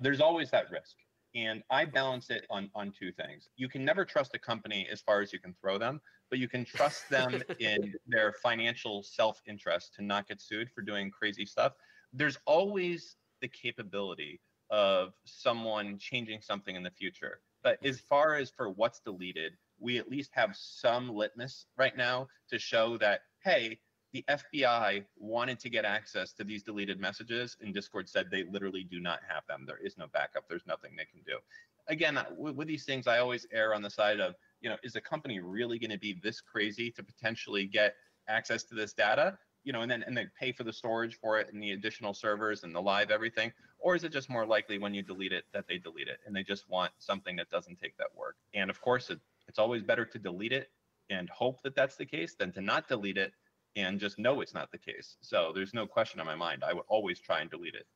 there's always that risk. And I balance it on, on two things. You can never trust a company as far as you can throw them, but you can trust them in their financial self interest to not get sued for doing crazy stuff. There's always the capability of someone changing something in the future. But as far as for what's deleted, we at least have some litmus right now to show that, hey, the FBI wanted to get access to these deleted messages, and Discord said they literally do not have them. There is no backup. There's nothing they can do. Again, uh, with, with these things, I always err on the side of, you know, is a company really going to be this crazy to potentially get access to this data? You know, and then and then pay for the storage for it and the additional servers and the live everything, or is it just more likely when you delete it that they delete it and they just want something that doesn't take that work? And of course, it, it's always better to delete it and hope that that's the case than to not delete it and just know it's not the case. So there's no question in my mind. I would always try and delete it.